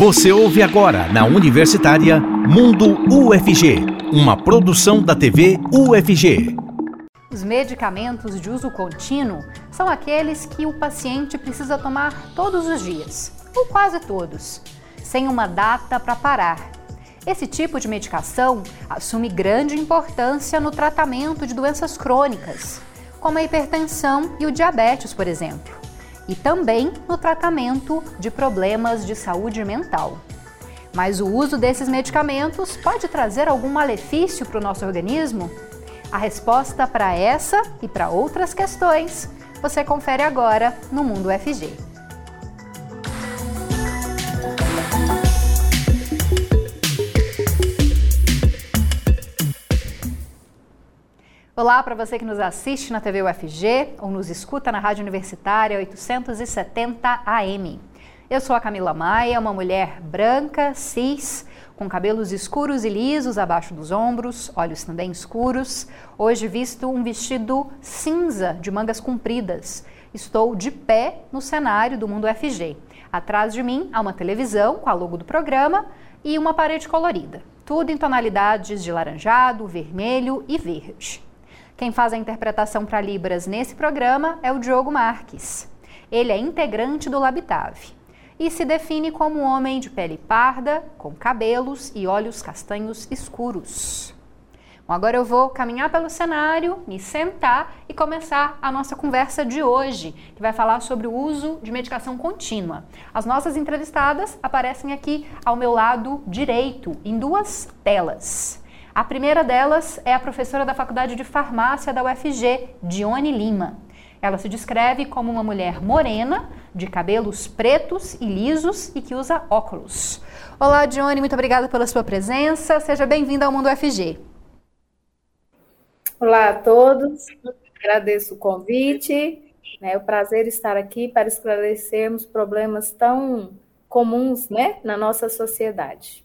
Você ouve agora na Universitária Mundo UFG, uma produção da TV UFG. Os medicamentos de uso contínuo são aqueles que o paciente precisa tomar todos os dias, ou quase todos, sem uma data para parar. Esse tipo de medicação assume grande importância no tratamento de doenças crônicas, como a hipertensão e o diabetes, por exemplo e também no tratamento de problemas de saúde mental. Mas o uso desses medicamentos pode trazer algum malefício para o nosso organismo? A resposta para essa e para outras questões você confere agora no Mundo FG. Olá para você que nos assiste na TV UFG ou nos escuta na Rádio Universitária 870 AM. Eu sou a Camila Maia, uma mulher branca, cis, com cabelos escuros e lisos abaixo dos ombros, olhos também escuros. Hoje visto um vestido cinza de mangas compridas. Estou de pé no cenário do Mundo UFG. Atrás de mim há uma televisão com a logo do programa e uma parede colorida. Tudo em tonalidades de laranjado, vermelho e verde. Quem faz a interpretação para Libras nesse programa é o Diogo Marques. Ele é integrante do Labitave e se define como um homem de pele parda, com cabelos e olhos castanhos escuros. Bom, agora eu vou caminhar pelo cenário, me sentar e começar a nossa conversa de hoje, que vai falar sobre o uso de medicação contínua. As nossas entrevistadas aparecem aqui ao meu lado direito, em duas telas. A primeira delas é a professora da Faculdade de Farmácia da UFG, Dione Lima. Ela se descreve como uma mulher morena, de cabelos pretos e lisos e que usa óculos. Olá, Dione, muito obrigada pela sua presença. Seja bem-vinda ao Mundo UFG. Olá a todos, agradeço o convite. É um prazer estar aqui para esclarecermos problemas tão comuns né, na nossa sociedade.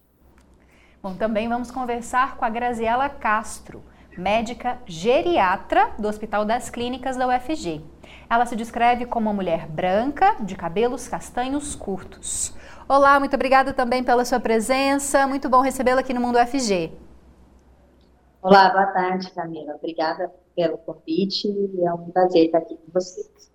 Bom, também vamos conversar com a Graziela Castro, médica geriatra do Hospital das Clínicas da UFG. Ela se descreve como uma mulher branca, de cabelos castanhos curtos. Olá, muito obrigada também pela sua presença. Muito bom recebê-la aqui no Mundo UFG. Olá, boa tarde, Camila. Obrigada pelo convite. É um prazer estar aqui com vocês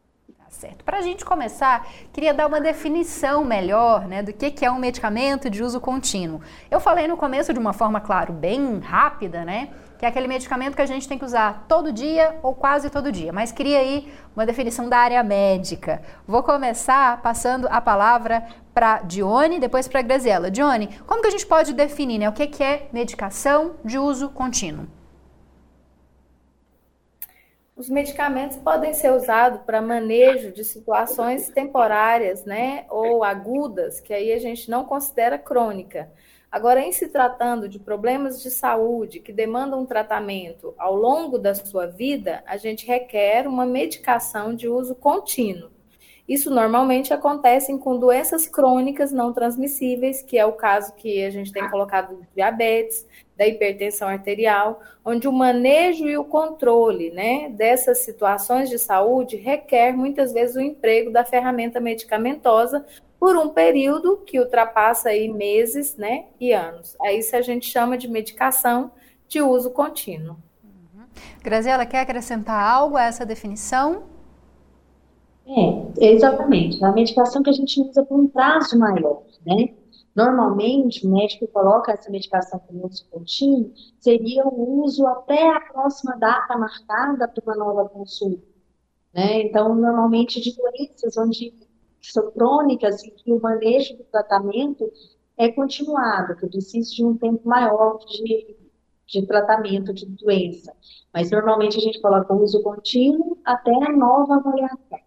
certo. Para a gente começar, queria dar uma definição melhor né, do que, que é um medicamento de uso contínuo. Eu falei no começo de uma forma, claro, bem rápida, né? Que é aquele medicamento que a gente tem que usar todo dia ou quase todo dia. Mas queria aí uma definição da área médica. Vou começar passando a palavra para Dione, depois para Graziela. Dione, como que a gente pode definir né, o que, que é medicação de uso contínuo? Os medicamentos podem ser usados para manejo de situações temporárias, né, ou agudas, que aí a gente não considera crônica. Agora, em se tratando de problemas de saúde que demandam um tratamento ao longo da sua vida, a gente requer uma medicação de uso contínuo. Isso normalmente acontece com doenças crônicas não transmissíveis, que é o caso que a gente tem colocado diabetes, da hipertensão arterial, onde o manejo e o controle né, dessas situações de saúde requer muitas vezes o emprego da ferramenta medicamentosa por um período que ultrapassa aí meses né, e anos. Aí isso a gente chama de medicação de uso contínuo. Uhum. Graziela, quer acrescentar algo a essa definição? É, exatamente. A medicação que a gente usa por um prazo maior, né? Normalmente, o médico coloca essa medicação como uso contínuo, seria o uso até a próxima data marcada para uma nova consulta. Né? Então, normalmente, de doenças onde são crônicas e que o manejo do tratamento é continuado, que precisa de um tempo maior de, de tratamento de doença. Mas, normalmente, a gente coloca o uso contínuo até a nova avaliação.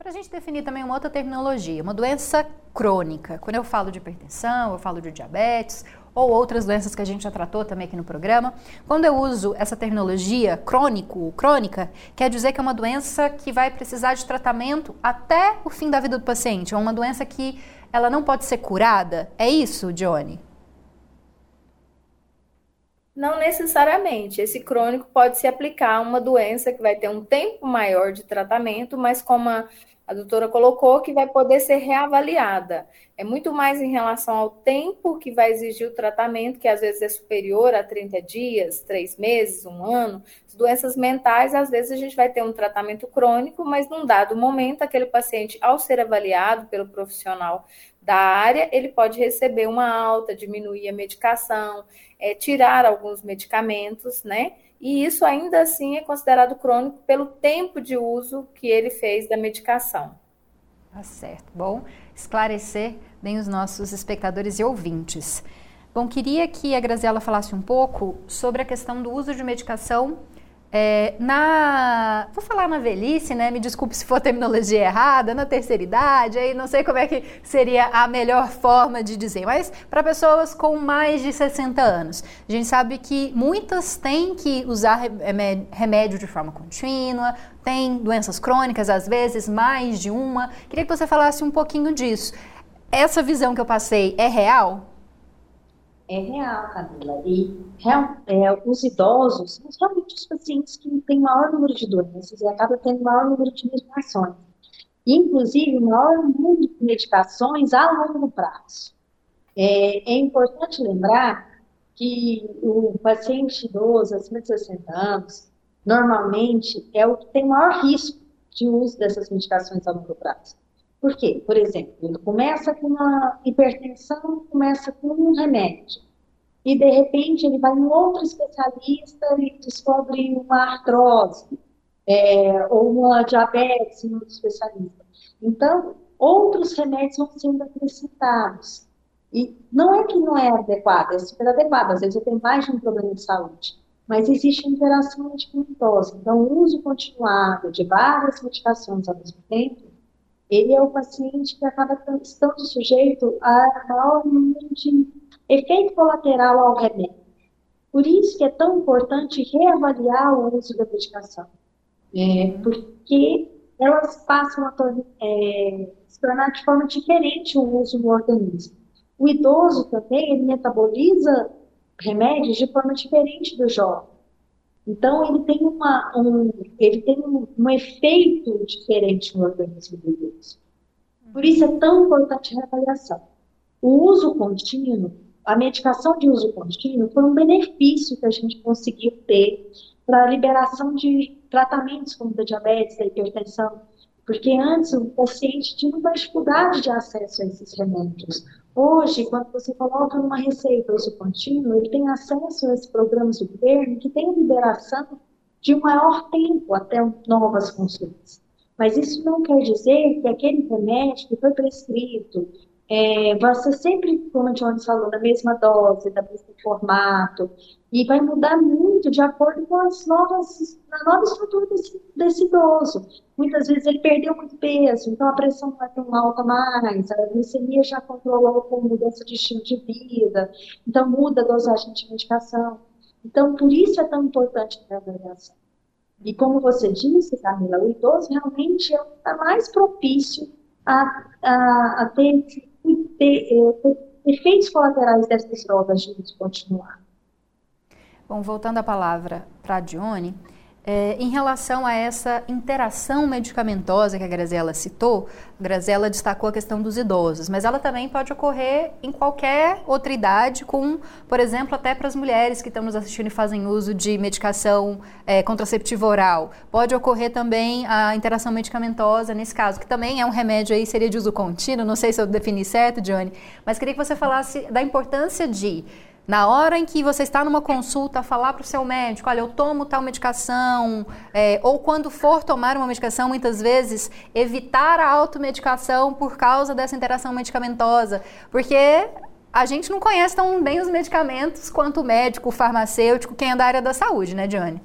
Para a gente definir também uma outra terminologia, uma doença crônica. Quando eu falo de hipertensão, eu falo de diabetes ou outras doenças que a gente já tratou também aqui no programa. Quando eu uso essa terminologia crônico, crônica, quer dizer que é uma doença que vai precisar de tratamento até o fim da vida do paciente, é uma doença que ela não pode ser curada. É isso, Johnny? Não necessariamente. Esse crônico pode se aplicar a uma doença que vai ter um tempo maior de tratamento, mas com uma a doutora colocou que vai poder ser reavaliada. É muito mais em relação ao tempo que vai exigir o tratamento, que às vezes é superior a 30 dias, 3 meses, um ano. As doenças mentais, às vezes a gente vai ter um tratamento crônico, mas num dado momento, aquele paciente, ao ser avaliado pelo profissional da área, ele pode receber uma alta, diminuir a medicação, é, tirar alguns medicamentos, né? E isso ainda assim é considerado crônico pelo tempo de uso que ele fez da medicação. Tá certo. Bom, esclarecer bem os nossos espectadores e ouvintes. Bom, queria que a Graziela falasse um pouco sobre a questão do uso de medicação é, na, vou falar na velhice, né? Me desculpe se for a terminologia errada, na terceira idade, aí não sei como é que seria a melhor forma de dizer, mas para pessoas com mais de 60 anos. A gente sabe que muitas têm que usar remédio de forma contínua, tem doenças crônicas, às vezes mais de uma. Queria que você falasse um pouquinho disso. Essa visão que eu passei é real? É real, Camila. E é, os idosos são realmente os pacientes que têm maior número de doenças e acabam tendo maior número de medicações. Inclusive, maior número de medicações a longo prazo. É, é importante lembrar que o paciente idoso, acima de 60 anos, normalmente é o que tem maior risco de uso dessas medicações a longo prazo. Por quê? Por exemplo, ele começa com uma hipertensão, começa com um remédio. E, de repente, ele vai em outro especialista e descobre uma artrose, é, ou uma diabetes em outro especialista. Então, outros remédios vão sendo acrescentados. E não é que não é adequado, é super adequado. Às vezes eu tenho mais de um problema de saúde. Mas existe interação medicamentosa. Então, o uso continuado de várias medicações ao mesmo tempo ele é o paciente que acaba estando sujeito a maior número de efeito colateral ao remédio. Por isso que é tão importante reavaliar o uso da medicação, é, porque elas passam a é, se tornar de forma diferente o uso no organismo. O idoso também, ele metaboliza remédios de forma diferente do jovem. Então, ele tem, uma, um, ele tem um, um efeito diferente no organismo do idoso. Por isso é tão importante a reavaliação. O uso contínuo, a medicação de uso contínuo, foi um benefício que a gente conseguiu ter para a liberação de tratamentos como da diabetes, da hipertensão, porque antes o paciente tinha uma dificuldade de acesso a esses remédios. Hoje, quando você coloca numa receita uso contínuo, ele tem acesso a esses programas do governo que tem liberação de um maior tempo até novas consultas. Mas isso não quer dizer que aquele remédio que foi prescrito é, vai ser sempre, como a Jones falou, na mesma dose, da mesmo formato, e vai mudar muito de acordo com as novas, a nova estrutura desse, desse idoso. Muitas vezes ele perdeu muito peso, então a pressão vai tão alta mais, a glicemia já controlou com mudança de estilo de vida, então muda a dosagem de medicação. Então, por isso é tão importante a avaliação. E como você disse, Camila, o idoso realmente é o que está mais propício a, a, a ter, ter, ter, ter efeitos colaterais dessas drogas de continuar. Bom, voltando a palavra para a Dione, é, em relação a essa interação medicamentosa que a Graziela citou, a Graziela destacou a questão dos idosos, mas ela também pode ocorrer em qualquer outra idade, com, por exemplo, até para as mulheres que estão nos assistindo e fazem uso de medicação é, contraceptiva oral. Pode ocorrer também a interação medicamentosa nesse caso, que também é um remédio aí, seria de uso contínuo, não sei se eu defini certo, Johnny, mas queria que você falasse da importância de na hora em que você está numa consulta, falar para o seu médico, olha, eu tomo tal medicação, é, ou quando for tomar uma medicação, muitas vezes evitar a automedicação por causa dessa interação medicamentosa, porque a gente não conhece tão bem os medicamentos quanto o médico, o farmacêutico, quem é da área da saúde, né, Diane?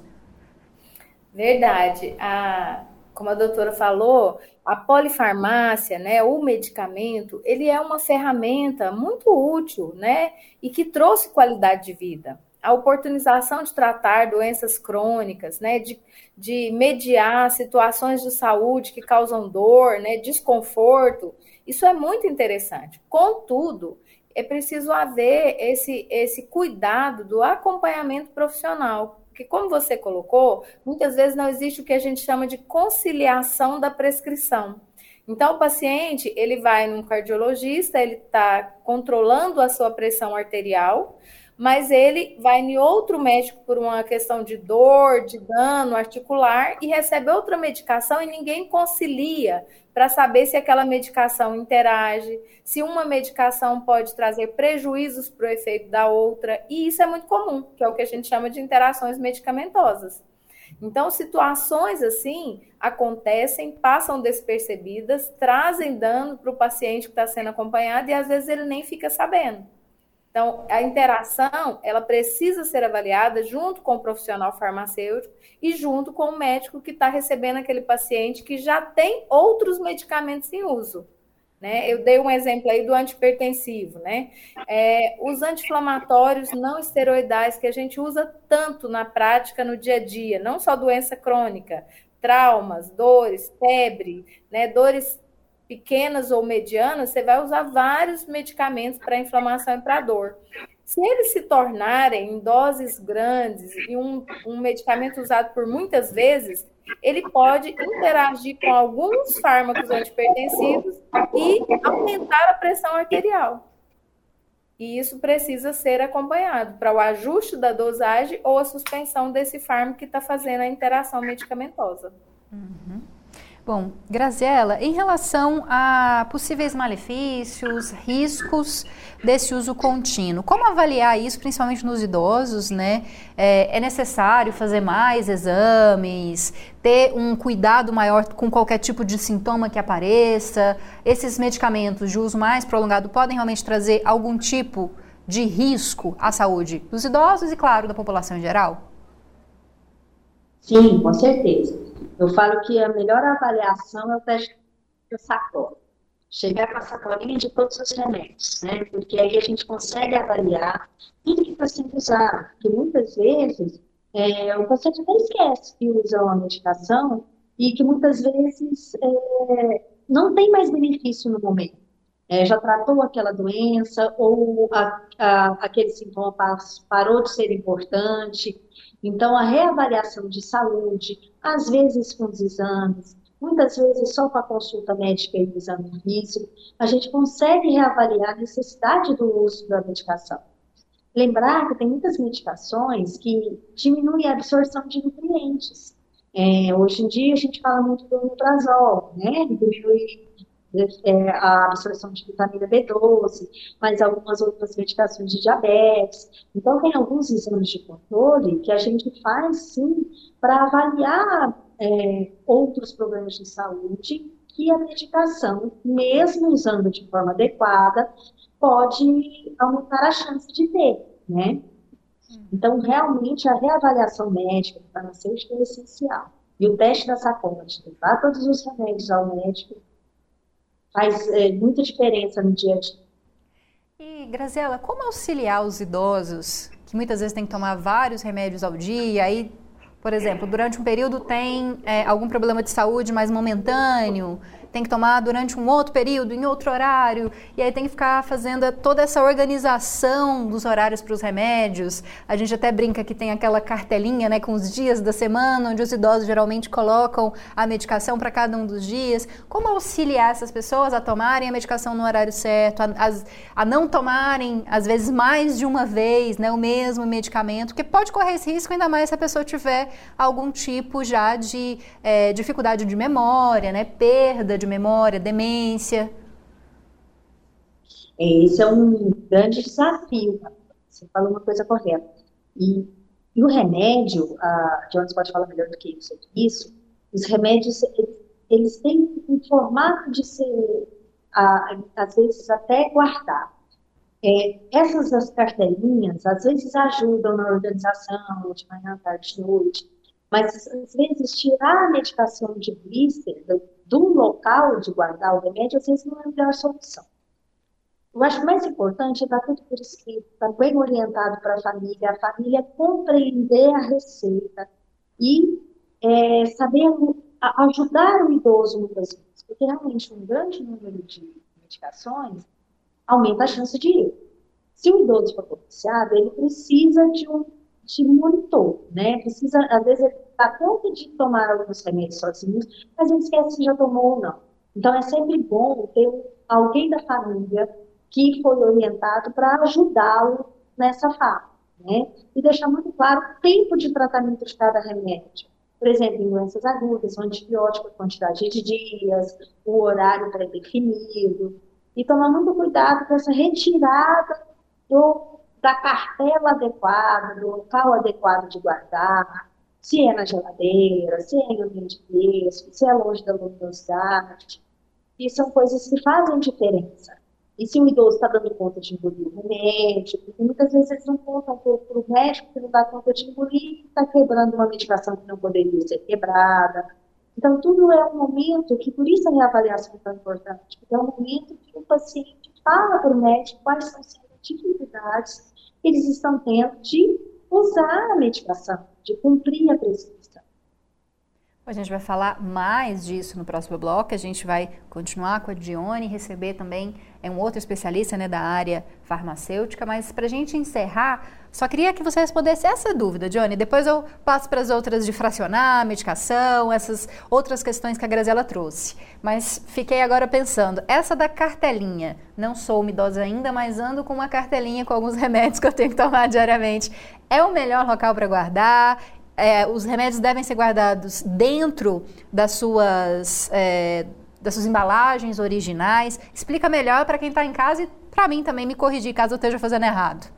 Verdade. A, como a doutora falou, a polifarmácia, né, o medicamento, ele é uma ferramenta muito útil, né, e que trouxe qualidade de vida. A oportunização de tratar doenças crônicas, né, de, de mediar situações de saúde que causam dor, né, desconforto, isso é muito interessante. Contudo, é preciso haver esse, esse cuidado do acompanhamento profissional, porque, como você colocou, muitas vezes não existe o que a gente chama de conciliação da prescrição. Então, o paciente, ele vai num cardiologista, ele está controlando a sua pressão arterial, mas ele vai em outro médico por uma questão de dor, de dano articular e recebe outra medicação e ninguém concilia para saber se aquela medicação interage, se uma medicação pode trazer prejuízos para o efeito da outra, e isso é muito comum, que é o que a gente chama de interações medicamentosas. Então, situações assim acontecem, passam despercebidas, trazem dano para o paciente que está sendo acompanhado e às vezes ele nem fica sabendo. Então, a interação, ela precisa ser avaliada junto com o profissional farmacêutico e junto com o médico que está recebendo aquele paciente que já tem outros medicamentos em uso. Né? Eu dei um exemplo aí do antipertensivo, né? É, os anti-inflamatórios não esteroidais que a gente usa tanto na prática no dia a dia, não só doença crônica, traumas, dores, febre, né? Dores pequenas ou medianas, você vai usar vários medicamentos para inflamação e para dor. Se eles se tornarem em doses grandes e um, um medicamento usado por muitas vezes, ele pode interagir com alguns fármacos antipertensivos e aumentar a pressão arterial. E isso precisa ser acompanhado para o ajuste da dosagem ou a suspensão desse fármaco que está fazendo a interação medicamentosa. Uhum. Bom, Graziela, em relação a possíveis malefícios, riscos desse uso contínuo, como avaliar isso, principalmente nos idosos, né? É, é, necessário fazer mais exames, ter um cuidado maior com qualquer tipo de sintoma que apareça? Esses medicamentos de uso mais prolongado podem realmente trazer algum tipo de risco à saúde dos idosos e, claro, da população em geral? Sim, com certeza. Eu falo que a melhor avaliação é o teste da sacola. Chegar com a sacolinha de todos os remédios, né? Porque aí a gente consegue avaliar tudo que o paciente usar. Porque muitas vezes é, o paciente até esquece que usa uma medicação e que muitas vezes é, não tem mais benefício no momento. É, já tratou aquela doença ou a, a, aquele sintoma parou de ser importante. Então, a reavaliação de saúde, às vezes com os exames, muitas vezes só com a consulta médica e o exame físico, a gente consegue reavaliar a necessidade do uso da medicação. Lembrar que tem muitas medicações que diminuem a absorção de nutrientes. É, hoje em dia a gente fala muito do omeprazol, né? Diminui é, a absorção de vitamina B12, mas algumas outras medicações de diabetes. Então, tem alguns exames de controle que a gente faz, sim, para avaliar é, outros problemas de saúde que a medicação, mesmo usando de forma adequada, pode aumentar a chance de ter, né? Então, realmente, a reavaliação médica do farmacêutico é essencial. E o teste da sacola, de levar todos os remédios ao médico, faz é, muita diferença no dia a dia. E, Graziela, como auxiliar os idosos que muitas vezes têm que tomar vários remédios ao dia, aí, por exemplo, durante um período tem é, algum problema de saúde mais momentâneo, tem que tomar durante um outro período, em outro horário, e aí tem que ficar fazendo toda essa organização dos horários para os remédios. A gente até brinca que tem aquela cartelinha né, com os dias da semana, onde os idosos geralmente colocam a medicação para cada um dos dias. Como auxiliar essas pessoas a tomarem a medicação no horário certo, a, a, a não tomarem, às vezes, mais de uma vez né, o mesmo medicamento, porque pode correr esse risco, ainda mais se a pessoa tiver algum tipo já de é, dificuldade de memória, né, perda de de memória, demência? Esse é um grande desafio. Você falou uma coisa correta. E, e o remédio, a Jones pode falar melhor do que isso, isso os remédios, eles, têm um formato de ser, a, às vezes, até guardar. É, essas as cartelinhas, às vezes, ajudam na organização, de manhã, tarde, noite, mas, às vezes, tirar a medicação de blister, do local de guardar o remédio, às vezes não é a melhor solução. Eu acho mais importante é dar tudo por escrito, estar bem orientado para a família, a família compreender a receita e é, saber ajudar o idoso muitas vezes, porque realmente um grande número de medicações aumenta a chance de erro. Se o idoso for propiciado, ele precisa de um de monitor, né? Precisa, às vezes, ele dá conta de tomar alguns remédios sozinhos, mas ele esquece se já tomou ou não. Então, é sempre bom ter alguém da família que foi orientado para ajudá-lo nessa fase, né? E deixar muito claro o tempo de tratamento de cada remédio. Por exemplo, em doenças agudas, o antibiótico, a quantidade de dias, o horário pré-definido. E tomar muito cuidado com essa retirada do, da cartela adequada, do local adequado de guardar, se é na geladeira, se é em ambiente fresco, se é longe da luminosidade. E são coisas que fazem diferença. E se o idoso está dando conta de engolir o remédio, porque muitas vezes eles não contam para o médico que não dá conta de engolir, está quebrando uma medicação que não poderia ser quebrada. Então, tudo é um momento que, por isso a reavaliação é tão importante, porque é um momento que o paciente fala para o médico quais são as dificuldades que eles estão tendo de usar a medicação, de cumprir a prescrição. A gente vai falar mais disso no próximo bloco. A gente vai continuar com a Dione, receber também é um outro especialista né, da área farmacêutica. Mas para a gente encerrar, só queria que você respondesse essa dúvida, Dione. Depois eu passo para as outras de fracionar, medicação, essas outras questões que a Graziela trouxe. Mas fiquei agora pensando, essa da cartelinha. Não sou uma idosa ainda, mas ando com uma cartelinha com alguns remédios que eu tenho que tomar diariamente. É o melhor local para guardar? É, os remédios devem ser guardados dentro das suas, é, das suas embalagens originais. Explica melhor para quem está em casa e para mim também me corrigir caso eu esteja fazendo errado.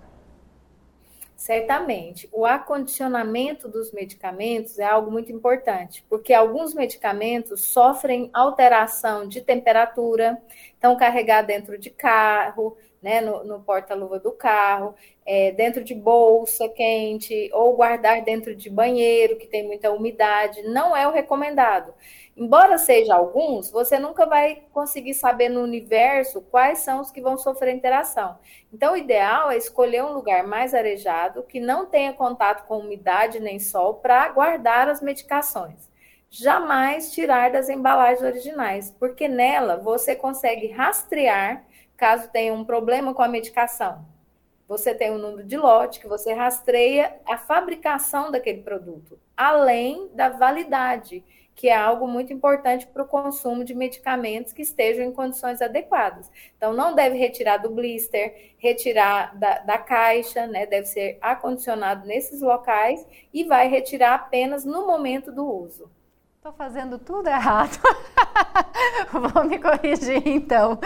Certamente. O acondicionamento dos medicamentos é algo muito importante, porque alguns medicamentos sofrem alteração de temperatura, então carregar dentro de carro, né, no, no porta-luva do carro, é, dentro de bolsa quente, ou guardar dentro de banheiro, que tem muita umidade, não é o recomendado. Embora seja alguns, você nunca vai conseguir saber no universo quais são os que vão sofrer interação. Então, o ideal é escolher um lugar mais arejado, que não tenha contato com umidade nem sol, para guardar as medicações. Jamais tirar das embalagens originais, porque nela você consegue rastrear caso tenha um problema com a medicação. Você tem um número de lote que você rastreia a fabricação daquele produto, além da validade, que é algo muito importante para o consumo de medicamentos que estejam em condições adequadas. Então, não deve retirar do blister, retirar da, da caixa, né? Deve ser acondicionado nesses locais e vai retirar apenas no momento do uso. Estou fazendo tudo errado. Vou me corrigir então.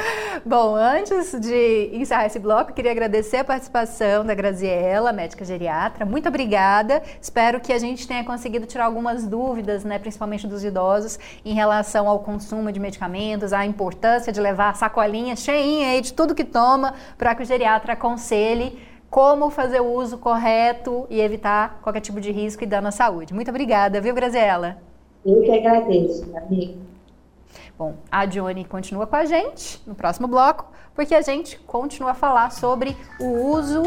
Bom, antes de encerrar esse bloco, queria agradecer a participação da Graziella, médica geriatra. Muito obrigada. Espero que a gente tenha conseguido tirar algumas dúvidas, né, principalmente dos idosos, em relação ao consumo de medicamentos, a importância de levar a sacolinha cheinha aí de tudo que toma para que o geriatra aconselhe como fazer o uso correto e evitar qualquer tipo de risco e dano à saúde. Muito obrigada, viu, Graziella? Eu que agradeço, amigo. Bom, a Johnny continua com a gente no próximo bloco, porque a gente continua a falar sobre o uso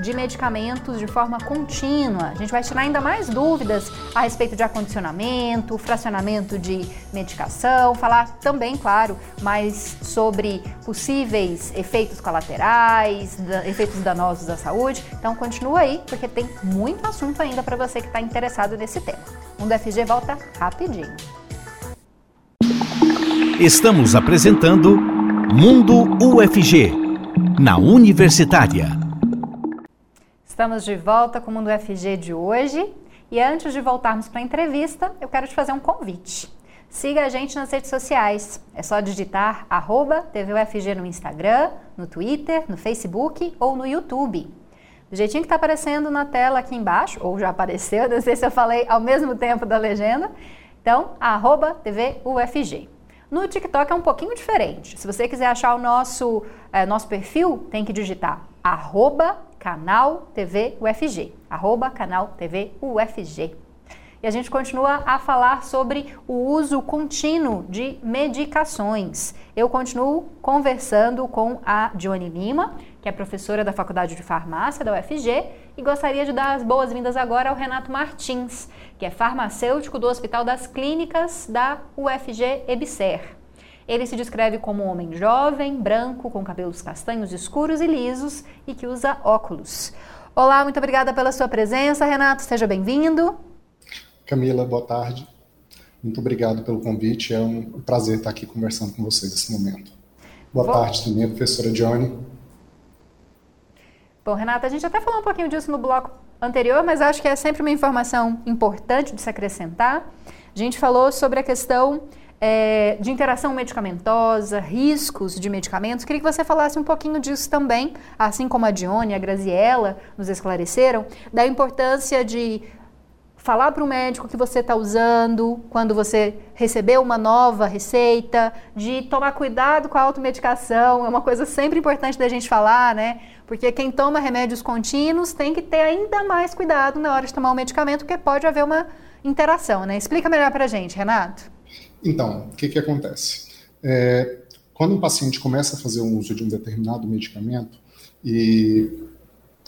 de medicamentos de forma contínua. A gente vai tirar ainda mais dúvidas a respeito de acondicionamento, fracionamento de medicação, falar também, claro, mais sobre possíveis efeitos colaterais, efeitos danosos à saúde. Então continua aí, porque tem muito assunto ainda para você que está interessado nesse tema. Mundo FG volta rapidinho. Estamos apresentando Mundo UFG, na Universitária. Estamos de volta com o Mundo UFG de hoje. E antes de voltarmos para a entrevista, eu quero te fazer um convite. Siga a gente nas redes sociais. É só digitar arroba TVUFG no Instagram, no Twitter, no Facebook ou no YouTube. Do jeitinho que está aparecendo na tela aqui embaixo, ou já apareceu, não sei se eu falei ao mesmo tempo da legenda. Então, arroba TVUFG. No TikTok é um pouquinho diferente. Se você quiser achar o nosso, é, nosso perfil, tem que digitar arroba canal TV UFG. Arroba canal TV UFG. E a gente continua a falar sobre o uso contínuo de medicações. Eu continuo conversando com a Johnny Lima, que é professora da Faculdade de Farmácia da UFG, e gostaria de dar as boas-vindas agora ao Renato Martins, que é farmacêutico do Hospital das Clínicas da UFG EBSER. Ele se descreve como um homem jovem, branco, com cabelos castanhos escuros e lisos e que usa óculos. Olá, muito obrigada pela sua presença, Renato. Seja bem-vindo. Camila, boa tarde. Muito obrigado pelo convite, é um prazer estar aqui conversando com vocês nesse momento. Boa Bom. tarde também, professora Johnny. Bom, Renata, a gente até falou um pouquinho disso no bloco anterior, mas acho que é sempre uma informação importante de se acrescentar. A gente falou sobre a questão é, de interação medicamentosa, riscos de medicamentos. Queria que você falasse um pouquinho disso também, assim como a Dione e a Graziella nos esclareceram, da importância de falar para o médico que você está usando quando você recebeu uma nova receita, de tomar cuidado com a automedicação, é uma coisa sempre importante da gente falar, né? Porque quem toma remédios contínuos tem que ter ainda mais cuidado na hora de tomar o medicamento, porque pode haver uma interação, né? Explica melhor para a gente, Renato. Então, o que, que acontece? É, quando um paciente começa a fazer o uso de um determinado medicamento, e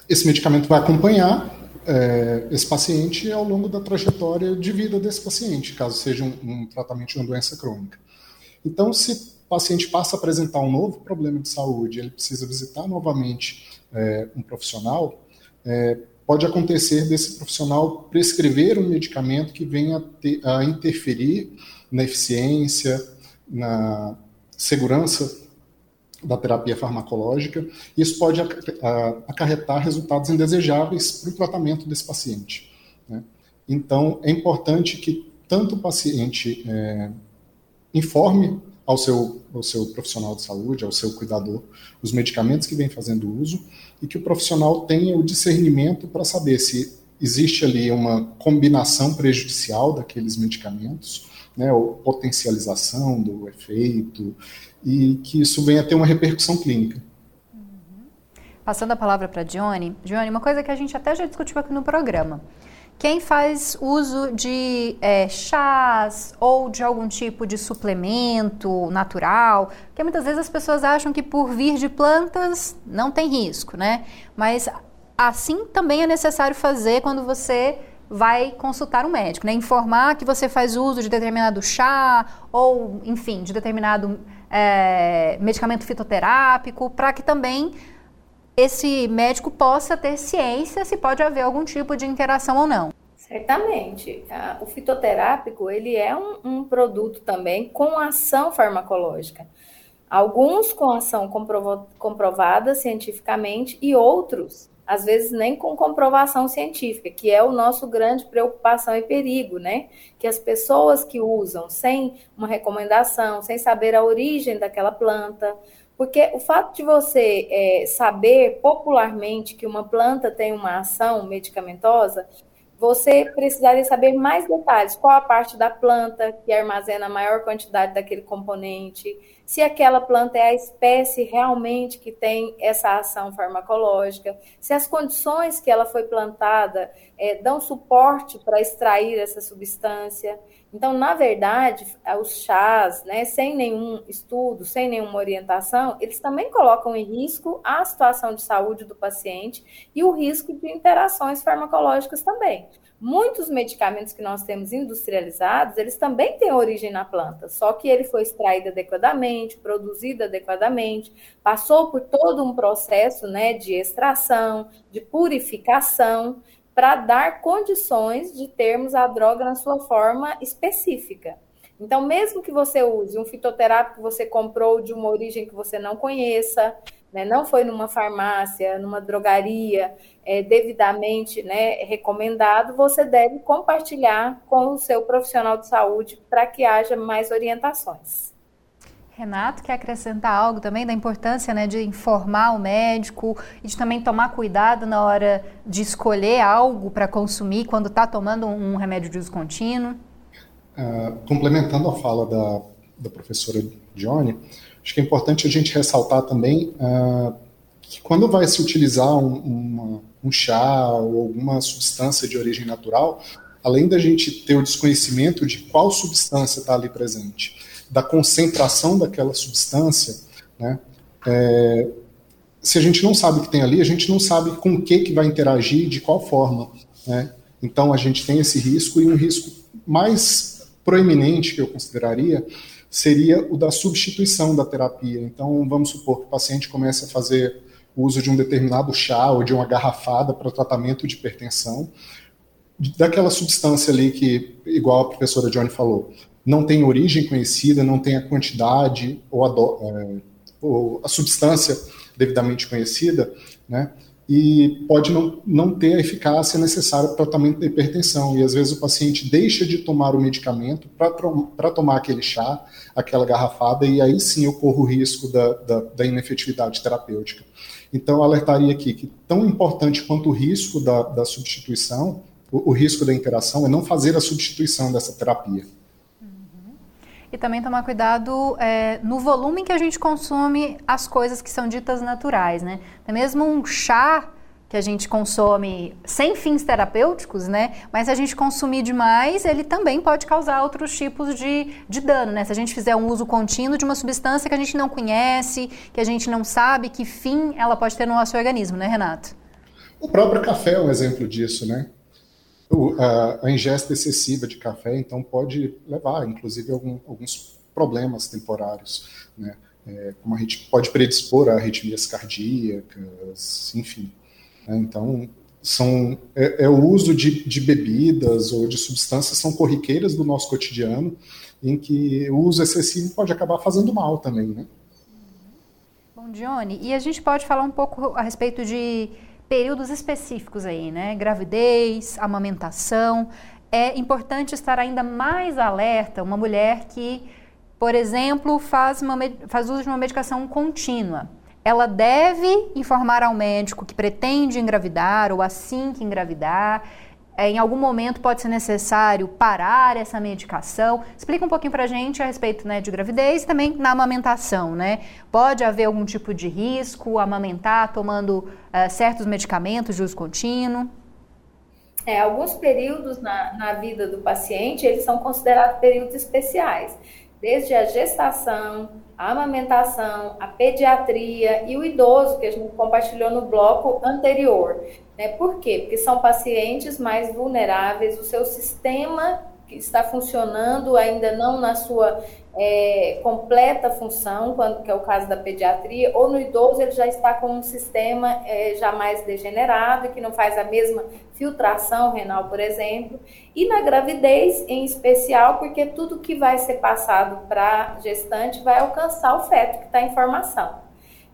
esse medicamento vai acompanhar é, esse paciente ao longo da trajetória de vida desse paciente, caso seja um, um tratamento de uma doença crônica. Então, se o paciente passa a apresentar um novo problema de saúde, ele precisa visitar novamente é, um profissional, é, pode acontecer desse profissional prescrever um medicamento que venha a, ter, a interferir na eficiência, na segurança da terapia farmacológica. Isso pode acarretar resultados indesejáveis para o tratamento desse paciente. Né? Então, é importante que tanto o paciente é, informe ao seu, ao seu profissional de saúde, ao seu cuidador, os medicamentos que vem fazendo uso e que o profissional tenha o discernimento para saber se existe ali uma combinação prejudicial daqueles medicamentos né, ou potencialização do efeito, e que isso venha a ter uma repercussão clínica. Uhum. Passando a palavra para Johnny. Johnny, uma coisa que a gente até já discutiu aqui no programa. Quem faz uso de é, chás ou de algum tipo de suplemento natural, porque muitas vezes as pessoas acham que por vir de plantas não tem risco, né? Mas assim também é necessário fazer quando você vai consultar um médico, né? Informar que você faz uso de determinado chá ou, enfim, de determinado é, medicamento fitoterápico, para que também esse médico possa ter ciência se pode haver algum tipo de interação ou não. Certamente. O fitoterápico ele é um, um produto também com ação farmacológica. Alguns com ação comprovada cientificamente e outros às vezes nem com comprovação científica, que é o nosso grande preocupação e perigo, né? Que as pessoas que usam sem uma recomendação, sem saber a origem daquela planta, porque o fato de você é, saber popularmente que uma planta tem uma ação medicamentosa, você precisaria saber mais detalhes. Qual a parte da planta que armazena a maior quantidade daquele componente? Se aquela planta é a espécie realmente que tem essa ação farmacológica? Se as condições que ela foi plantada é, dão suporte para extrair essa substância? Então, na verdade, os chás, né, sem nenhum estudo, sem nenhuma orientação, eles também colocam em risco a situação de saúde do paciente e o risco de interações farmacológicas também. Muitos medicamentos que nós temos industrializados, eles também têm origem na planta, só que ele foi extraído adequadamente, produzido adequadamente, passou por todo um processo né, de extração, de purificação, para dar condições de termos a droga na sua forma específica. Então, mesmo que você use um fitoterápico que você comprou de uma origem que você não conheça, né, não foi numa farmácia, numa drogaria é, devidamente né, recomendado, você deve compartilhar com o seu profissional de saúde para que haja mais orientações. Renato, quer acrescentar algo também da importância né, de informar o médico e de também tomar cuidado na hora de escolher algo para consumir quando está tomando um remédio de uso contínuo? Uh, complementando a fala da, da professora Johnny, acho que é importante a gente ressaltar também uh, que quando vai se utilizar um, uma, um chá ou alguma substância de origem natural, além da gente ter o desconhecimento de qual substância está ali presente, da concentração daquela substância, né? É, se a gente não sabe o que tem ali, a gente não sabe com o que, que vai interagir, de qual forma. Né? Então a gente tem esse risco, e um risco mais proeminente que eu consideraria seria o da substituição da terapia. Então vamos supor que o paciente comece a fazer uso de um determinado chá ou de uma garrafada para tratamento de hipertensão. daquela substância ali que, igual a professora Johnny falou, não tem origem conhecida, não tem a quantidade ou a, do, é, ou a substância devidamente conhecida, né? E pode não, não ter a eficácia necessária para o tratamento da hipertensão. E às vezes o paciente deixa de tomar o medicamento para tomar aquele chá, aquela garrafada, e aí sim ocorre o risco da, da, da inefetividade terapêutica. Então, alertaria aqui que, tão importante quanto o risco da, da substituição, o, o risco da interação é não fazer a substituição dessa terapia. E também tomar cuidado é, no volume que a gente consome as coisas que são ditas naturais, né? Até mesmo um chá que a gente consome sem fins terapêuticos, né? Mas se a gente consumir demais, ele também pode causar outros tipos de, de dano, né? Se a gente fizer um uso contínuo de uma substância que a gente não conhece, que a gente não sabe que fim ela pode ter no nosso organismo, né, Renato? O próprio café é um exemplo disso, né? A, ingesta excessiva de café, então, pode levar, inclusive, algum, alguns problemas temporários, né? É, como a gente pode predispor a arritmias cardíacas, enfim. Né? Então, são, é, é, o uso de, de bebidas ou de substâncias são corriqueiras do nosso cotidiano, em que o uso excessivo pode acabar fazendo mal também, né? Bom, Johnny, e a gente pode falar um pouco a respeito de períodos específicos aí, né? Gravidez, amamentação. É importante estar ainda mais alerta uma mulher que, por exemplo, faz, uma, faz uso de uma medicação contínua. Ela deve informar ao médico que pretende engravidar ou assim que engravidar é, em algum momento pode ser necessário parar essa medicação. Explica um pouquinho para a gente a respeito né, de gravidez e também na amamentação, né? Pode haver algum tipo de risco amamentar tomando uh, certos medicamentos de uso contínuo? É, alguns períodos na, na vida do paciente, eles são considerados períodos especiais. Desde a gestação, a amamentação, a pediatria e o idoso, que a gente compartilhou no bloco anterior. Né? Por quê? Porque são pacientes mais vulneráveis, o seu sistema que está funcionando ainda não na sua é, completa função, quando que é o caso da pediatria, ou no idoso ele já está com um sistema é, já mais degenerado, que não faz a mesma filtração renal, por exemplo, e na gravidez em especial, porque tudo que vai ser passado para gestante vai alcançar o feto que está em formação.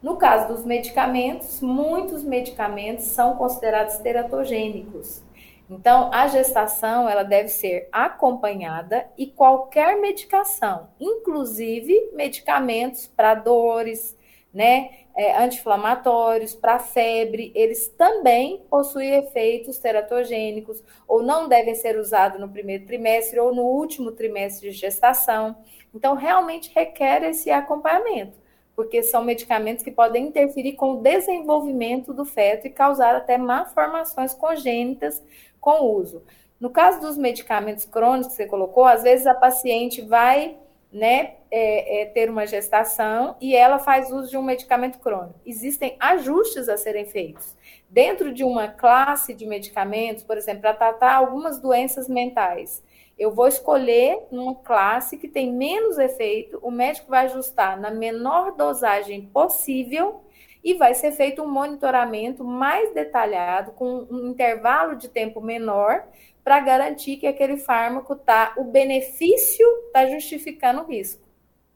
No caso dos medicamentos, muitos medicamentos são considerados teratogênicos. Então, a gestação ela deve ser acompanhada e qualquer medicação, inclusive medicamentos para dores, né, é, anti-inflamatórios, para febre, eles também possuem efeitos teratogênicos ou não devem ser usados no primeiro trimestre ou no último trimestre de gestação. Então, realmente requer esse acompanhamento, porque são medicamentos que podem interferir com o desenvolvimento do feto e causar até malformações congênitas com o uso. No caso dos medicamentos crônicos que você colocou, às vezes a paciente vai né, é, é, ter uma gestação e ela faz uso de um medicamento crônico. Existem ajustes a serem feitos. Dentro de uma classe de medicamentos, por exemplo, para tratar algumas doenças mentais, eu vou escolher uma classe que tem menos efeito, o médico vai ajustar na menor dosagem possível e vai ser feito um monitoramento mais detalhado, com um intervalo de tempo menor, para garantir que aquele fármaco tá, o benefício está justificando o risco.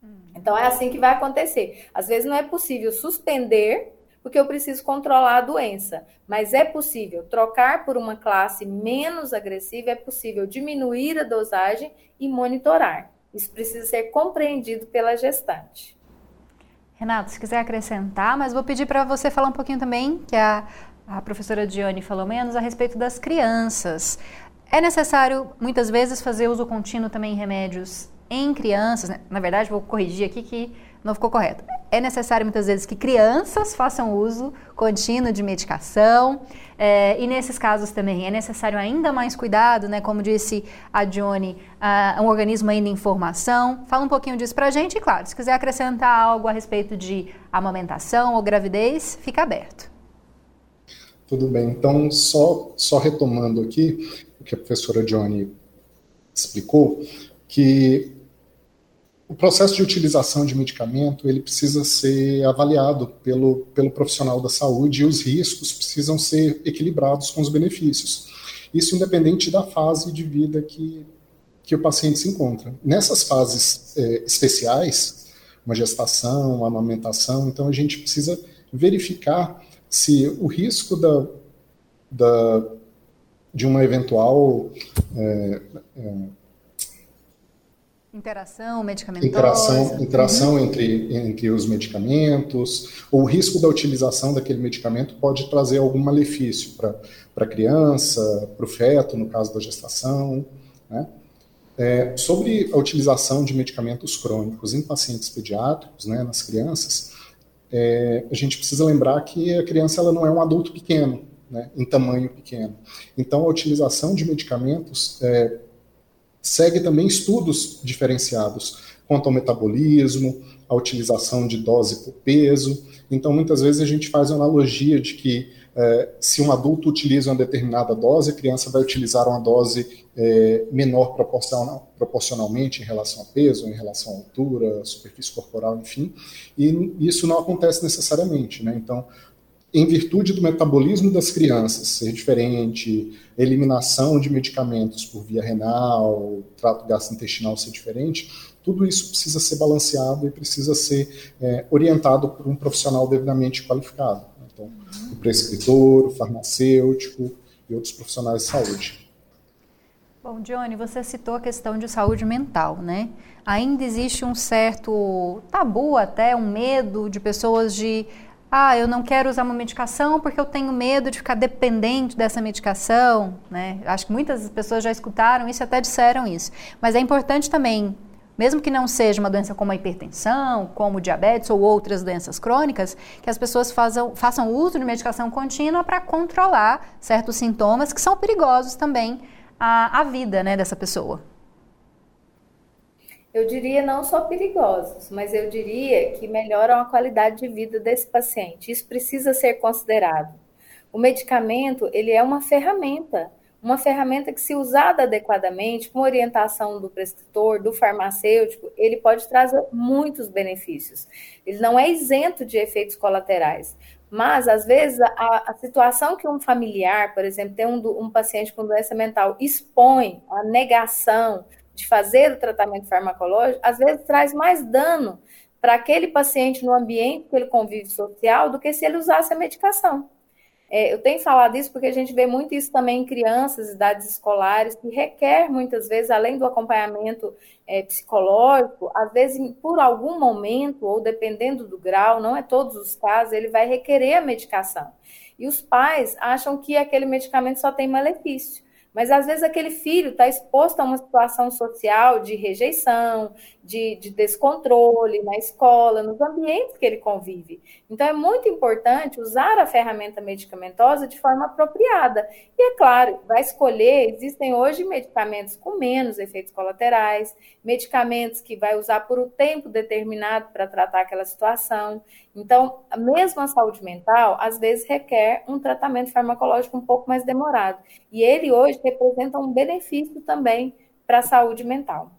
Hum. Então é assim que vai acontecer. Às vezes não é possível suspender porque eu preciso controlar a doença, mas é possível trocar por uma classe menos agressiva, é possível diminuir a dosagem e monitorar. Isso precisa ser compreendido pela gestante. Renato, se quiser acrescentar, mas vou pedir para você falar um pouquinho também, que a, a professora Dione falou menos, a respeito das crianças. É necessário, muitas vezes, fazer uso contínuo também em remédios em crianças, né? na verdade, vou corrigir aqui que não ficou correto. É necessário muitas vezes que crianças façam uso contínuo de medicação é, e nesses casos também é necessário ainda mais cuidado, né? Como disse a Johnny, uh, um organismo ainda em formação. Fala um pouquinho disso pra gente e, claro, se quiser acrescentar algo a respeito de amamentação ou gravidez, fica aberto. Tudo bem. Então, só, só retomando aqui o que a professora Johnny explicou, que o processo de utilização de medicamento ele precisa ser avaliado pelo, pelo profissional da saúde e os riscos precisam ser equilibrados com os benefícios. Isso independente da fase de vida que, que o paciente se encontra. Nessas fases é, especiais, uma gestação, uma amamentação, então a gente precisa verificar se o risco da, da, de uma eventual é, é, Interação medicamentosa. Interação, interação uhum. entre, entre os medicamentos, ou o risco da utilização daquele medicamento pode trazer algum malefício para a criança, para o feto, no caso da gestação. Né? É, sobre a utilização de medicamentos crônicos em pacientes pediátricos, né, nas crianças, é, a gente precisa lembrar que a criança ela não é um adulto pequeno, né, em tamanho pequeno. Então, a utilização de medicamentos é, segue também estudos diferenciados quanto ao metabolismo, a utilização de dose por peso. Então, muitas vezes a gente faz a analogia de que é, se um adulto utiliza uma determinada dose, a criança vai utilizar uma dose é, menor proporcional, proporcionalmente em relação ao peso, em relação à altura, superfície corporal, enfim. E isso não acontece necessariamente, né? Então, em virtude do metabolismo das crianças ser diferente, eliminação de medicamentos por via renal, trato gastrointestinal ser diferente, tudo isso precisa ser balanceado e precisa ser é, orientado por um profissional devidamente qualificado. Então, o prescritor, o farmacêutico e outros profissionais de saúde. Bom, Johnny, você citou a questão de saúde mental, né? Ainda existe um certo tabu, até um medo de pessoas de ah, eu não quero usar uma medicação porque eu tenho medo de ficar dependente dessa medicação, né? Acho que muitas pessoas já escutaram isso e até disseram isso. Mas é importante também, mesmo que não seja uma doença como a hipertensão, como diabetes ou outras doenças crônicas, que as pessoas façam, façam uso de medicação contínua para controlar certos sintomas que são perigosos também à, à vida né, dessa pessoa eu diria não só perigosos, mas eu diria que melhoram a qualidade de vida desse paciente. Isso precisa ser considerado. O medicamento, ele é uma ferramenta, uma ferramenta que se usada adequadamente, com orientação do prescritor, do farmacêutico, ele pode trazer muitos benefícios. Ele não é isento de efeitos colaterais. Mas, às vezes, a, a situação que um familiar, por exemplo, tem um, um paciente com doença mental, expõe a negação, de fazer o tratamento farmacológico, às vezes traz mais dano para aquele paciente no ambiente que ele convive social do que se ele usasse a medicação. É, eu tenho falado isso porque a gente vê muito isso também em crianças, idades escolares, que requer muitas vezes, além do acompanhamento é, psicológico, às vezes por algum momento, ou dependendo do grau, não é todos os casos, ele vai requerer a medicação. E os pais acham que aquele medicamento só tem malefício. Mas às vezes aquele filho está exposto a uma situação social de rejeição, de, de, descontrole na escola, nos ambientes que ele convive. Então é muito importante usar a ferramenta medicamentosa de forma apropriada. E é claro, vai escolher, existem hoje medicamentos com menos efeitos colaterais, medicamentos que vai usar por um tempo determinado para tratar aquela situação. Então, mesmo a saúde mental, às vezes requer um tratamento farmacológico um pouco mais demorado. E ele hoje representa um benefício também para a saúde mental.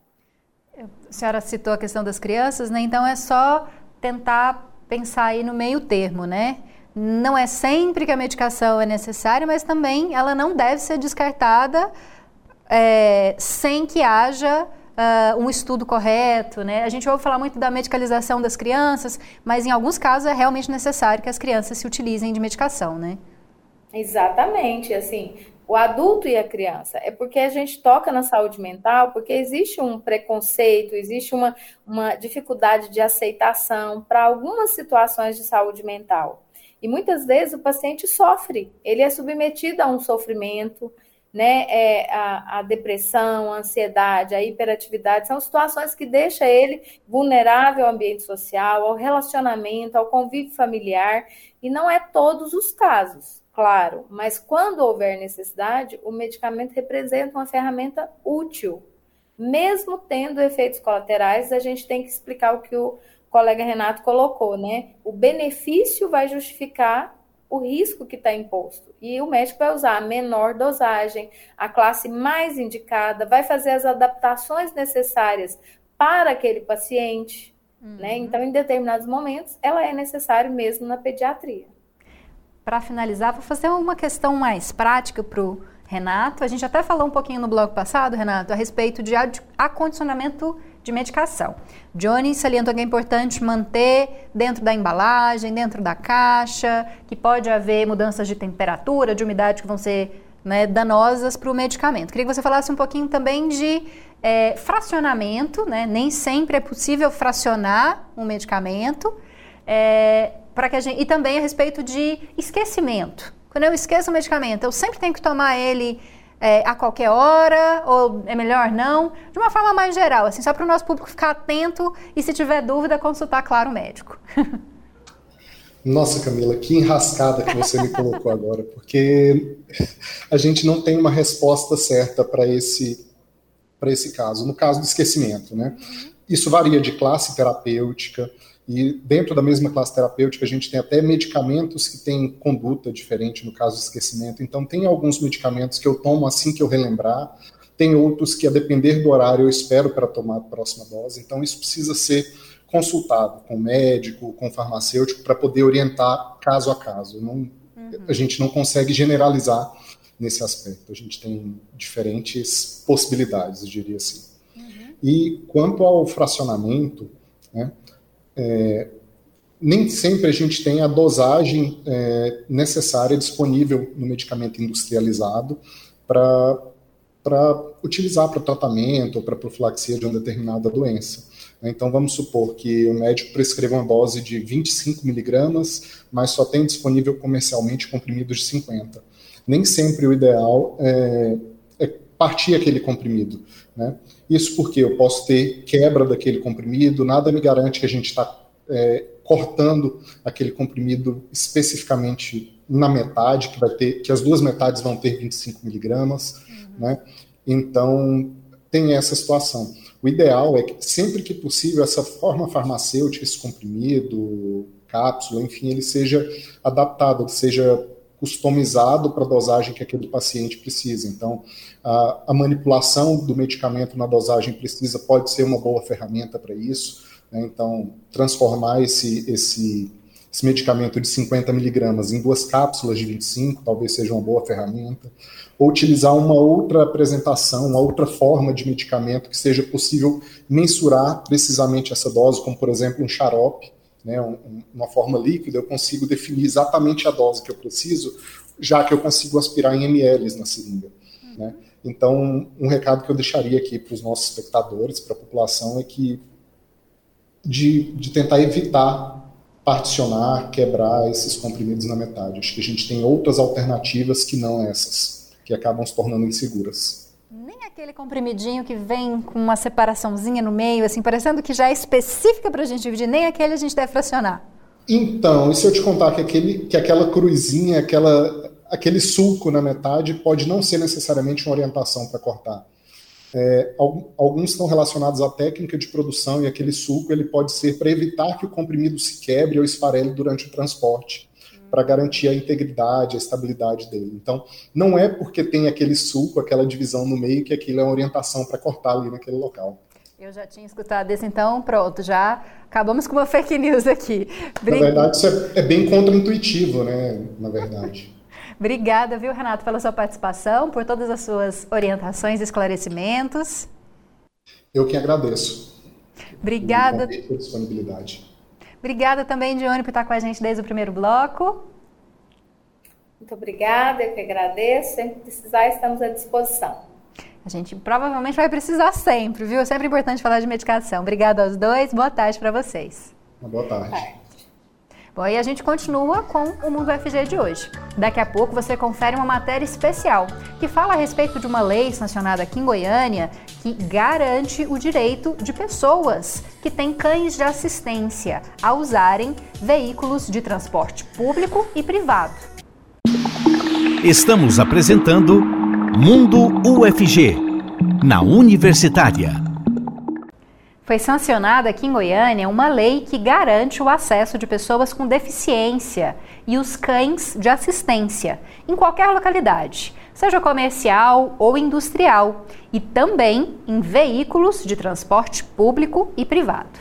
A senhora citou a questão das crianças, né? Então é só tentar pensar aí no meio termo, né? Não é sempre que a medicação é necessária, mas também ela não deve ser descartada é, sem que haja uh, um estudo correto, né? A gente ouve falar muito da medicalização das crianças, mas em alguns casos é realmente necessário que as crianças se utilizem de medicação, né? Exatamente, assim, o adulto e a criança. É porque a gente toca na saúde mental, porque existe um preconceito, existe uma, uma dificuldade de aceitação para algumas situações de saúde mental. E muitas vezes o paciente sofre, ele é submetido a um sofrimento, né? É, a, a depressão, a ansiedade, a hiperatividade são situações que deixam ele vulnerável ao ambiente social, ao relacionamento, ao convívio familiar, e não é todos os casos claro, mas quando houver necessidade, o medicamento representa uma ferramenta útil. Mesmo tendo efeitos colaterais, a gente tem que explicar o que o colega Renato colocou, né? O benefício vai justificar o risco que está imposto. E o médico vai usar a menor dosagem, a classe mais indicada, vai fazer as adaptações necessárias para aquele paciente. Né? Uhum. Né? Então, em determinados momentos, ela é necessária mesmo na pediatria para finalizar, vou fazer uma questão mais prática para o Renato. A gente até falou um pouquinho no blog passado, Renato, a respeito de acondicionamento de medicação. Johnny salientou que é importante manter dentro da embalagem, dentro da caixa, que pode haver mudanças de temperatura, de umidade que vão ser né, danosas para o medicamento. Queria que você falasse um pouquinho também de é, fracionamento, né? nem sempre é possível fracionar um medicamento, é, para que a gente, e também a respeito de esquecimento. Quando eu esqueço o medicamento, eu sempre tenho que tomar ele é, a qualquer hora, ou é melhor não? De uma forma mais geral, assim, só para o nosso público ficar atento e, se tiver dúvida, consultar, claro, o médico. Nossa, Camila, que enrascada que você me colocou agora, porque a gente não tem uma resposta certa para esse, esse caso. No caso do esquecimento, né? Isso varia de classe terapêutica, e dentro da mesma classe terapêutica, a gente tem até medicamentos que têm conduta diferente no caso do esquecimento. Então, tem alguns medicamentos que eu tomo assim que eu relembrar, tem outros que, a depender do horário, eu espero para tomar a próxima dose. Então, isso precisa ser consultado com o médico, com farmacêutico, para poder orientar caso a caso. Não, uhum. A gente não consegue generalizar nesse aspecto. A gente tem diferentes possibilidades, eu diria assim. Uhum. E quanto ao fracionamento, né, é, nem sempre a gente tem a dosagem é, necessária disponível no medicamento industrializado para utilizar para tratamento ou para profilaxia de uma determinada doença. Então, vamos supor que o médico prescreva uma dose de 25 miligramas, mas só tem disponível comercialmente comprimidos de 50. Nem sempre o ideal é partir aquele comprimido. Né? Isso porque eu posso ter quebra daquele comprimido, nada me garante que a gente está é, cortando aquele comprimido especificamente na metade, que vai ter, que as duas metades vão ter 25 miligramas, uhum. né? Então tem essa situação. O ideal é que, sempre que possível, essa forma farmacêutica, esse comprimido, cápsula, enfim, ele seja adaptado, ele seja customizado para a dosagem que aquele paciente precisa. Então, a, a, manipulação do medicamento na dosagem precisa pode ser uma boa ferramenta para isso. Né? Então, transformar esse, esse, esse medicamento de 50 miligramas em duas cápsulas de 25 talvez seja uma boa ferramenta ou utilizar uma outra apresentação, uma outra forma de medicamento que seja possível mensurar precisamente essa dose, como por exemplo um xarope, né, um, uma forma líquida, eu consigo definir exatamente a dose que eu preciso, já que eu consigo aspirar em ml na seringa. Né? Então, um recado que eu deixaria aqui para os nossos espectadores, para a população, é que de, de tentar evitar particionar, quebrar esses comprimidos na metade. Acho que a gente tem outras alternativas que não essas que acabam se tornando inseguras. Aquele comprimidinho que vem com uma separaçãozinha no meio, assim, parecendo que já é específica para a gente dividir, nem aquele a gente deve fracionar. Então, e se eu te contar que, aquele, que aquela cruzinha, aquela, aquele sulco na metade pode não ser necessariamente uma orientação para cortar. É, alguns estão relacionados à técnica de produção e aquele sulco ele pode ser para evitar que o comprimido se quebre ou esfarele durante o transporte para garantir a integridade, a estabilidade dele. Então, não é porque tem aquele sulco, aquela divisão no meio, que aquilo é uma orientação para cortar ali naquele local. Eu já tinha escutado isso, então pronto, já acabamos com uma fake news aqui. Brin... Na verdade, isso é, é bem contraintuitivo, né? Na verdade. Obrigada, viu, Renato, pela sua participação, por todas as suas orientações e esclarecimentos. Eu que agradeço. Obrigada. Pela disponibilidade. Obrigada também, Dione, por estar com a gente desde o primeiro bloco. Muito obrigada, eu que agradeço. Sempre precisar, estamos à disposição. A gente provavelmente vai precisar sempre, viu? É sempre importante falar de medicação. Obrigada aos dois, boa tarde para vocês. Uma boa tarde. E a gente continua com o Mundo FG de hoje. Daqui a pouco você confere uma matéria especial que fala a respeito de uma lei sancionada aqui em Goiânia que garante o direito de pessoas que têm cães de assistência a usarem veículos de transporte público e privado. Estamos apresentando Mundo UFG, na Universitária foi sancionada aqui em Goiânia uma lei que garante o acesso de pessoas com deficiência e os cães de assistência em qualquer localidade, seja comercial ou industrial, e também em veículos de transporte público e privado.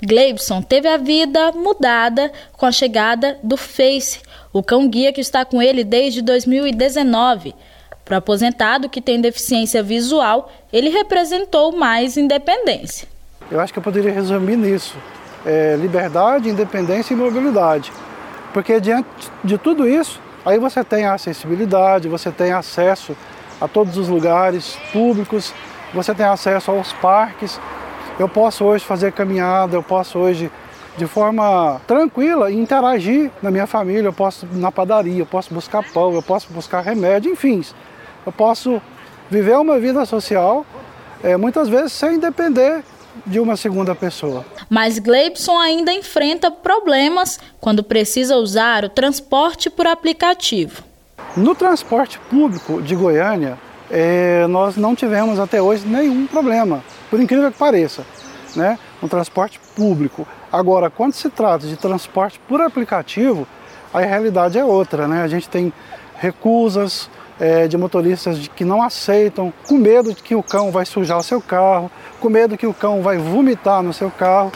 Gleibson teve a vida mudada com a chegada do Face, o cão guia que está com ele desde 2019. Para aposentado que tem deficiência visual, ele representou mais independência. Eu acho que eu poderia resumir nisso: é, liberdade, independência e mobilidade. Porque diante de tudo isso, aí você tem a acessibilidade, você tem acesso a todos os lugares públicos, você tem acesso aos parques. Eu posso hoje fazer caminhada, eu posso hoje de forma tranquila interagir na minha família, eu posso na padaria, eu posso buscar pão, eu posso buscar remédio, enfim, eu posso viver uma vida social, é, muitas vezes sem depender de uma segunda pessoa. Mas Gleibson ainda enfrenta problemas quando precisa usar o transporte por aplicativo. No transporte público de Goiânia, é, nós não tivemos até hoje nenhum problema, por incrível que pareça, né? No transporte público. Agora, quando se trata de transporte por aplicativo, a realidade é outra, né? A gente tem recusas é, de motoristas que não aceitam, com medo de que o cão vai sujar o seu carro, com medo que o cão vai vomitar no seu carro,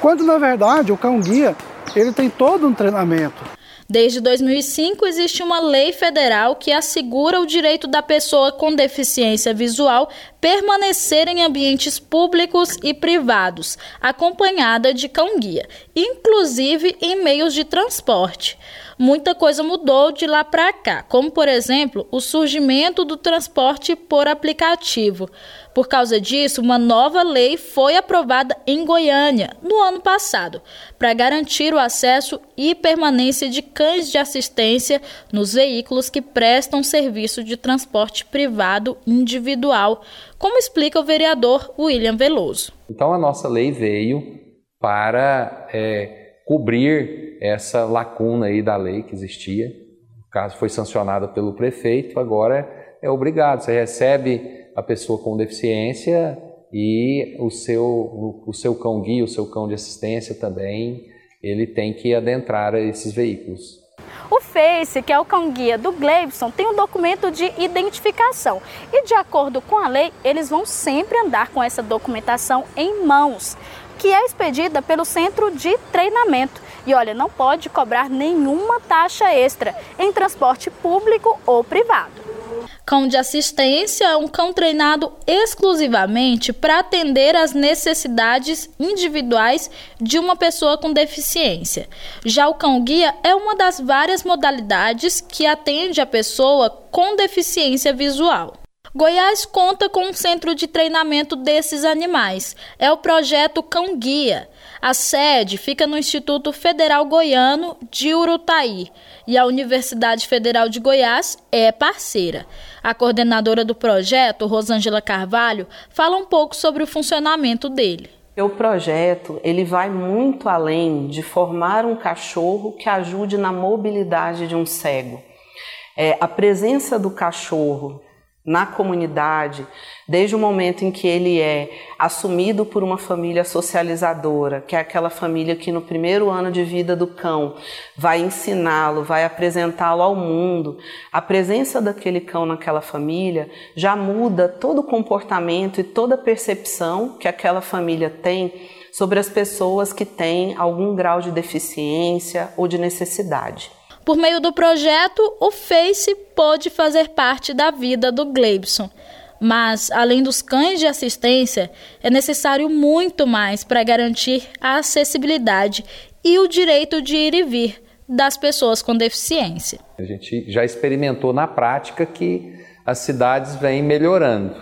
quando na verdade o cão guia ele tem todo um treinamento. Desde 2005, existe uma lei federal que assegura o direito da pessoa com deficiência visual permanecer em ambientes públicos e privados, acompanhada de cão-guia, inclusive em meios de transporte. Muita coisa mudou de lá para cá, como por exemplo o surgimento do transporte por aplicativo. Por causa disso, uma nova lei foi aprovada em Goiânia no ano passado, para garantir o acesso e permanência de cães de assistência nos veículos que prestam serviço de transporte privado individual, como explica o vereador William Veloso. Então, a nossa lei veio para é, cobrir essa lacuna aí da lei que existia. O caso foi sancionado pelo prefeito, agora é obrigado. Você recebe a pessoa com deficiência e o seu, o seu cão guia, o seu cão de assistência também, ele tem que adentrar esses veículos. O Face, que é o cão-guia do Gleibson, tem um documento de identificação e, de acordo com a lei, eles vão sempre andar com essa documentação em mãos, que é expedida pelo centro de treinamento. E olha, não pode cobrar nenhuma taxa extra em transporte público ou privado. Cão de assistência é um cão treinado exclusivamente para atender às necessidades individuais de uma pessoa com deficiência. Já o cão guia é uma das várias modalidades que atende a pessoa com deficiência visual. Goiás conta com um centro de treinamento desses animais. É o projeto Cão Guia. A sede fica no Instituto Federal Goiano de Urutaí e a Universidade Federal de Goiás é parceira. A coordenadora do projeto, Rosângela Carvalho, fala um pouco sobre o funcionamento dele. O projeto ele vai muito além de formar um cachorro que ajude na mobilidade de um cego. É, a presença do cachorro na comunidade, desde o momento em que ele é assumido por uma família socializadora, que é aquela família que no primeiro ano de vida do cão vai ensiná-lo, vai apresentá-lo ao mundo, a presença daquele cão naquela família já muda todo o comportamento e toda a percepção que aquela família tem sobre as pessoas que têm algum grau de deficiência ou de necessidade. Por meio do projeto, o Face pôde fazer parte da vida do Gleibson. Mas, além dos cães de assistência, é necessário muito mais para garantir a acessibilidade e o direito de ir e vir das pessoas com deficiência. A gente já experimentou na prática que as cidades vêm melhorando,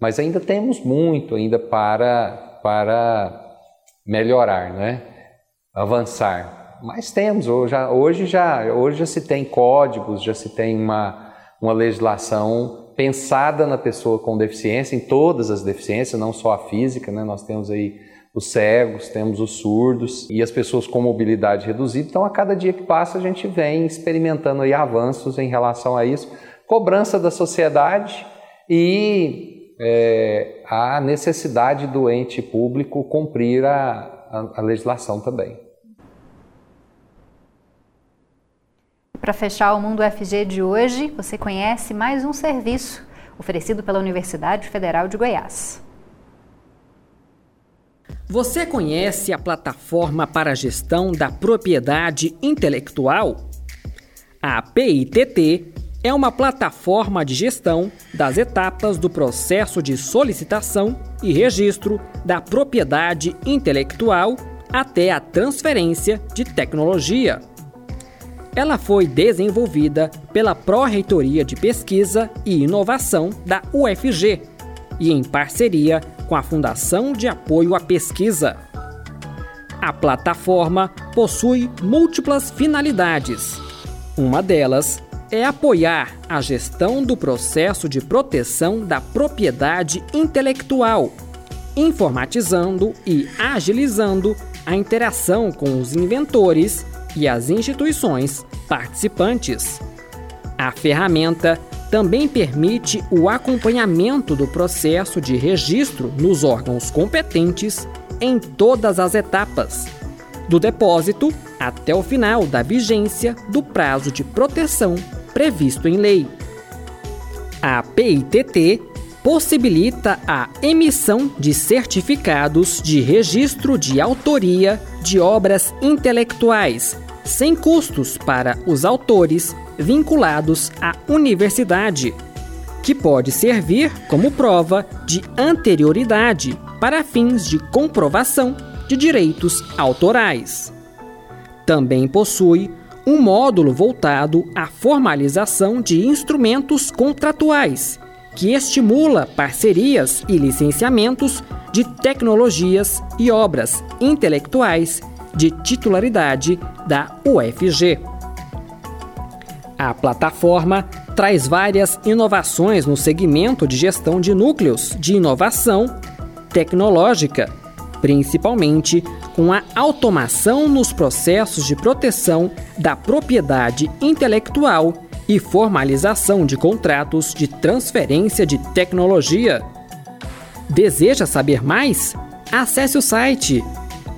mas ainda temos muito ainda para, para melhorar, né? avançar. Mas temos, hoje, hoje, já, hoje já se tem códigos, já se tem uma, uma legislação pensada na pessoa com deficiência, em todas as deficiências, não só a física, né? nós temos aí os cegos, temos os surdos e as pessoas com mobilidade reduzida. Então, a cada dia que passa, a gente vem experimentando aí avanços em relação a isso, cobrança da sociedade e é, a necessidade do ente público cumprir a, a, a legislação também. Para fechar o Mundo FG de hoje, você conhece mais um serviço oferecido pela Universidade Federal de Goiás. Você conhece a plataforma para gestão da propriedade intelectual? A PITT é uma plataforma de gestão das etapas do processo de solicitação e registro da propriedade intelectual até a transferência de tecnologia. Ela foi desenvolvida pela Pró-Reitoria de Pesquisa e Inovação da UFG e em parceria com a Fundação de Apoio à Pesquisa. A plataforma possui múltiplas finalidades. Uma delas é apoiar a gestão do processo de proteção da propriedade intelectual, informatizando e agilizando a interação com os inventores e as instituições participantes. A ferramenta também permite o acompanhamento do processo de registro nos órgãos competentes em todas as etapas, do depósito até o final da vigência do prazo de proteção previsto em lei. A PITT possibilita a emissão de certificados de registro de autoria de obras intelectuais, sem custos para os autores vinculados à universidade, que pode servir como prova de anterioridade para fins de comprovação de direitos autorais. Também possui um módulo voltado à formalização de instrumentos contratuais, que estimula parcerias e licenciamentos de tecnologias e obras intelectuais de titularidade da UFG. A plataforma traz várias inovações no segmento de gestão de núcleos de inovação tecnológica, principalmente com a automação nos processos de proteção da propriedade intelectual e formalização de contratos de transferência de tecnologia. Deseja saber mais? Acesse o site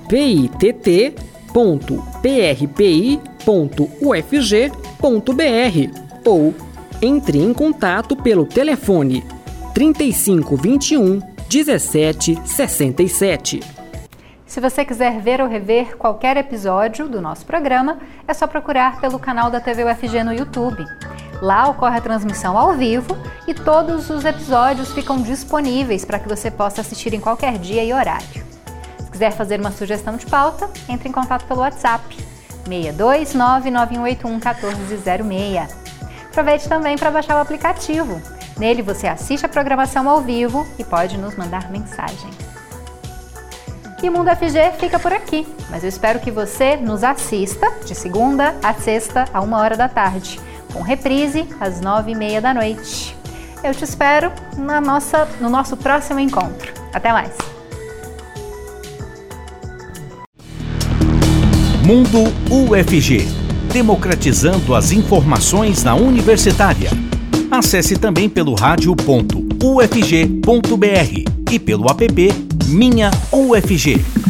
pitt.prpi.ufg.br ou entre em contato pelo telefone 3521 1767. Se você quiser ver ou rever qualquer episódio do nosso programa, é só procurar pelo canal da TV UFG no YouTube. Lá ocorre a transmissão ao vivo e todos os episódios ficam disponíveis para que você possa assistir em qualquer dia e horário. Se quiser fazer uma sugestão de pauta, entre em contato pelo WhatsApp 62991811406. Aproveite também para baixar o aplicativo. Nele você assiste a programação ao vivo e pode nos mandar mensagem. E Mundo FG fica por aqui, mas eu espero que você nos assista de segunda a sexta, a uma hora da tarde, com reprise às nove e meia da noite. Eu te espero na nossa, no nosso próximo encontro. Até mais! Mundo UFG democratizando as informações na universitária. Acesse também pelo rádio.ufg.br e pelo app minha UFG.